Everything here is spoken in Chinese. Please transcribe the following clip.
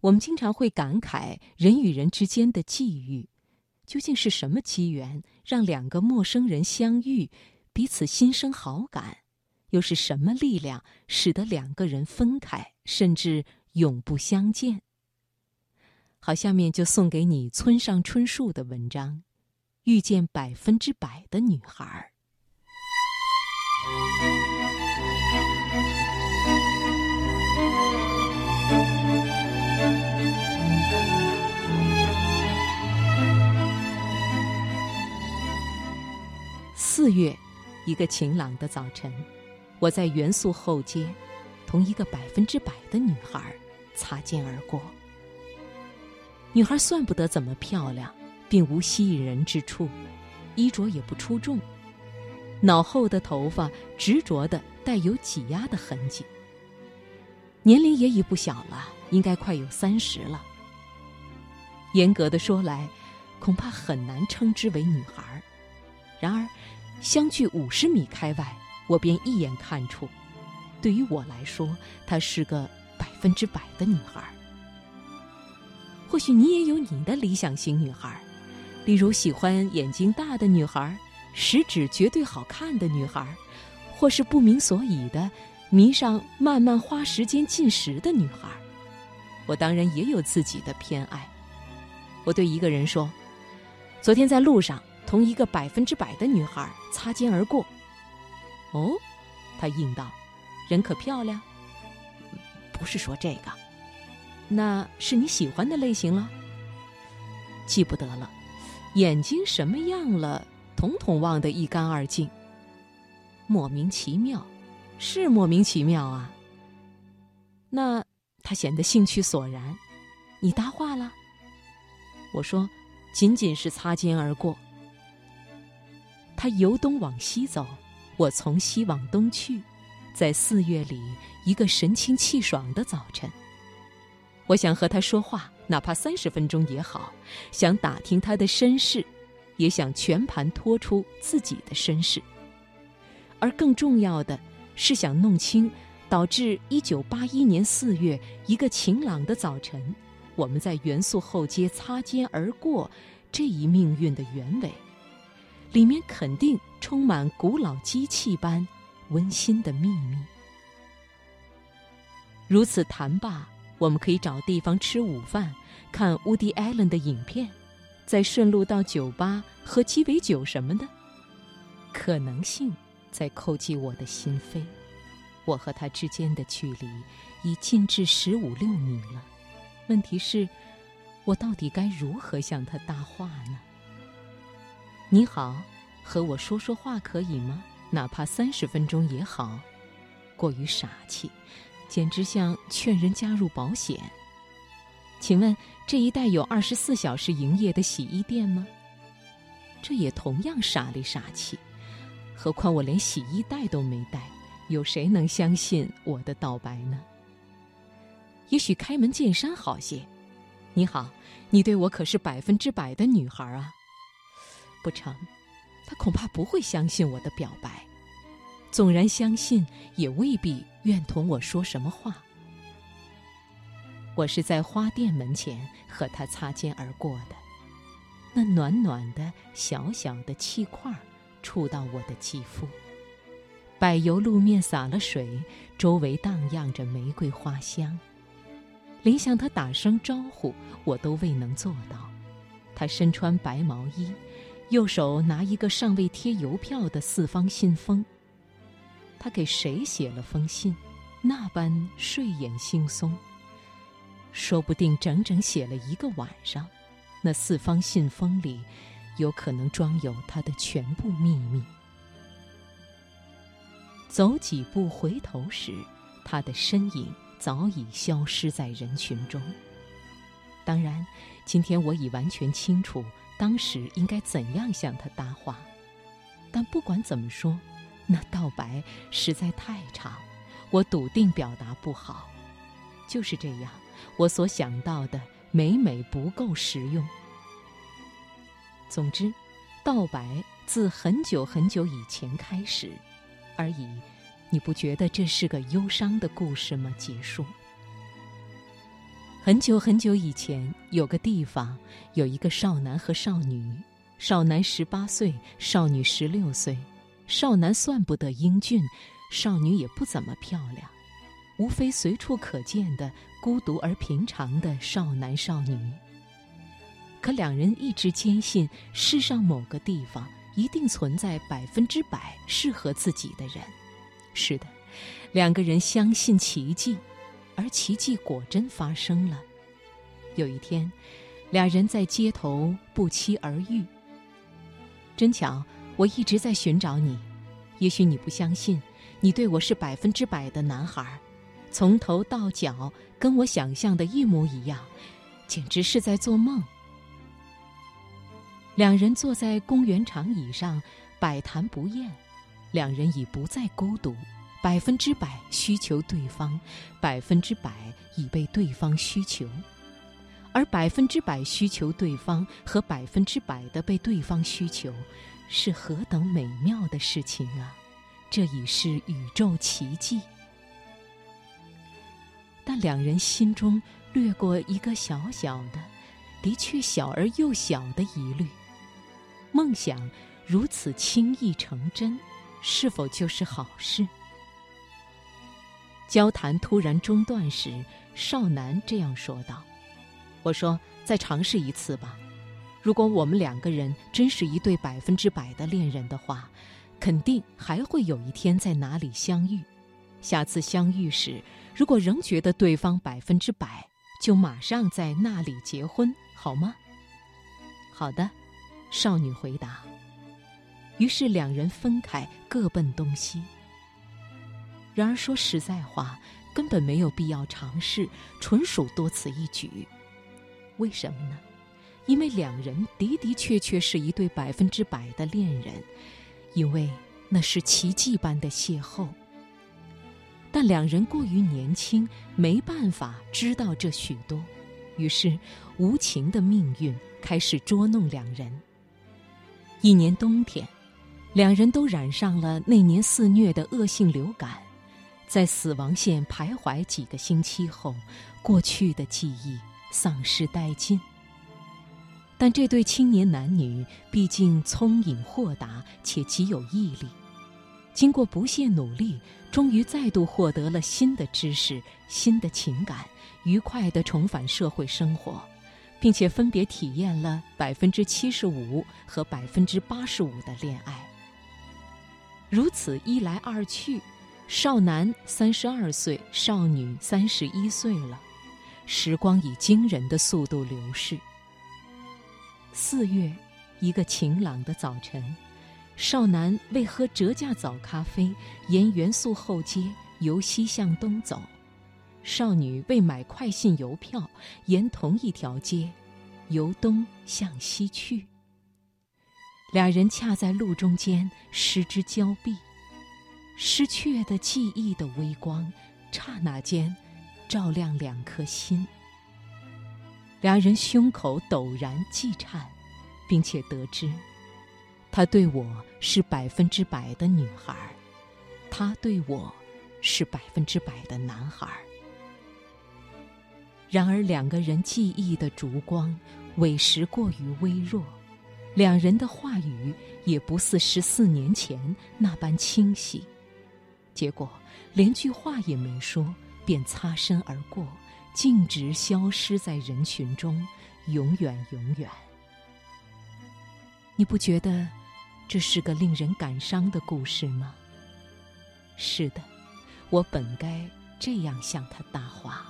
我们经常会感慨人与人之间的际遇，究竟是什么机缘让两个陌生人相遇，彼此心生好感？又是什么力量使得两个人分开，甚至永不相见？好，下面就送给你村上春树的文章《遇见百分之百的女孩四月，一个晴朗的早晨，我在元素后街，同一个百分之百的女孩擦肩而过。女孩算不得怎么漂亮，并无吸引人之处，衣着也不出众，脑后的头发执着的带有挤压的痕迹。年龄也已不小了，应该快有三十了。严格的说来，恐怕很难称之为女孩。然而，相距五十米开外，我便一眼看出，对于我来说，她是个百分之百的女孩。或许你也有你的理想型女孩，例如喜欢眼睛大的女孩，食指绝对好看的女孩，或是不明所以的迷上慢慢花时间进食的女孩。我当然也有自己的偏爱。我对一个人说：“昨天在路上。”同一个百分之百的女孩擦肩而过。哦，他应道：“人可漂亮？不是说这个，那是你喜欢的类型了。记不得了，眼睛什么样了，统统忘得一干二净。莫名其妙，是莫名其妙啊。那他显得兴趣索然。你搭话了？我说，仅仅是擦肩而过。他由东往西走，我从西往东去，在四月里一个神清气爽的早晨。我想和他说话，哪怕三十分钟也好；想打听他的身世，也想全盘托出自己的身世。而更重要的是，想弄清导致一九八一年四月一个晴朗的早晨，我们在元素后街擦肩而过这一命运的原委。里面肯定充满古老机器般温馨的秘密。如此谈罢，我们可以找地方吃午饭，看乌迪·艾伦的影片，再顺路到酒吧喝鸡尾酒什么的。可能性在叩击我的心扉。我和他之间的距离已近至十五六米了。问题是，我到底该如何向他搭话呢？你好，和我说说话可以吗？哪怕三十分钟也好。过于傻气，简直像劝人加入保险。请问这一带有二十四小时营业的洗衣店吗？这也同样傻里傻气。何况我连洗衣袋都没带，有谁能相信我的道白呢？也许开门见山好些。你好，你对我可是百分之百的女孩啊。不成，他恐怕不会相信我的表白。纵然相信，也未必愿同我说什么话。我是在花店门前和他擦肩而过的，那暖暖的小小的气块触到我的肌肤。柏油路面洒了水，周围荡漾着玫瑰花香。连向他打声招呼，我都未能做到。他身穿白毛衣。右手拿一个尚未贴邮票的四方信封。他给谁写了封信？那般睡眼惺忪。说不定整整写了一个晚上。那四方信封里，有可能装有他的全部秘密。走几步回头时，他的身影早已消失在人群中。当然，今天我已完全清楚。当时应该怎样向他搭话？但不管怎么说，那道白实在太长，我笃定表达不好。就是这样，我所想到的每每不够实用。总之，道白自很久很久以前开始，而已。你不觉得这是个忧伤的故事吗？结束。很久很久以前，有个地方有一个少男和少女。少男十八岁，少女十六岁。少男算不得英俊，少女也不怎么漂亮，无非随处可见的孤独而平常的少男少女。可两人一直坚信，世上某个地方一定存在百分之百适合自己的人。是的，两个人相信奇迹，而奇迹果真发生了。有一天，俩人在街头不期而遇。真巧。我一直在寻找你，也许你不相信，你对我是百分之百的男孩，从头到脚跟我想象的一模一样，简直是在做梦。两人坐在公园长椅上，百谈不厌。两人已不再孤独，百分之百需求对方，百分之百已被对方需求，而百分之百需求对方和百分之百的被对方需求。是何等美妙的事情啊！这已是宇宙奇迹。但两人心中掠过一个小小的、的确小而又小的疑虑：梦想如此轻易成真，是否就是好事？交谈突然中断时，少男这样说道：“我说，再尝试一次吧。”如果我们两个人真是一对百分之百的恋人的话，肯定还会有一天在哪里相遇。下次相遇时，如果仍觉得对方百分之百，就马上在那里结婚，好吗？好的，少女回答。于是两人分开，各奔东西。然而说实在话，根本没有必要尝试，纯属多此一举。为什么呢？因为两人的的确确是一对百分之百的恋人，因为那是奇迹般的邂逅。但两人过于年轻，没办法知道这许多，于是无情的命运开始捉弄两人。一年冬天，两人都染上了那年肆虐的恶性流感，在死亡线徘徊几个星期后，过去的记忆丧失殆尽。但这对青年男女毕竟聪颖豁达且极有毅力，经过不懈努力，终于再度获得了新的知识、新的情感，愉快地重返社会生活，并且分别体验了百分之七十五和百分之八十五的恋爱。如此一来二去，少男三十二岁，少女三十一岁了，时光以惊人的速度流逝。四月，一个晴朗的早晨，少男为喝折价早咖啡，沿元素后街由西向东走；少女为买快信邮票，沿同一条街由东向西去。俩人恰在路中间失之交臂，失去的记忆的微光，刹那间照亮两颗心。两人胸口陡然悸颤，并且得知，他对我是百分之百的女孩，他对我是百分之百的男孩。然而，两个人记忆的烛光委实过于微弱，两人的话语也不似十四年前那般清晰，结果连句话也没说，便擦身而过。径直消失在人群中，永远永远。你不觉得这是个令人感伤的故事吗？是的，我本该这样向他搭话。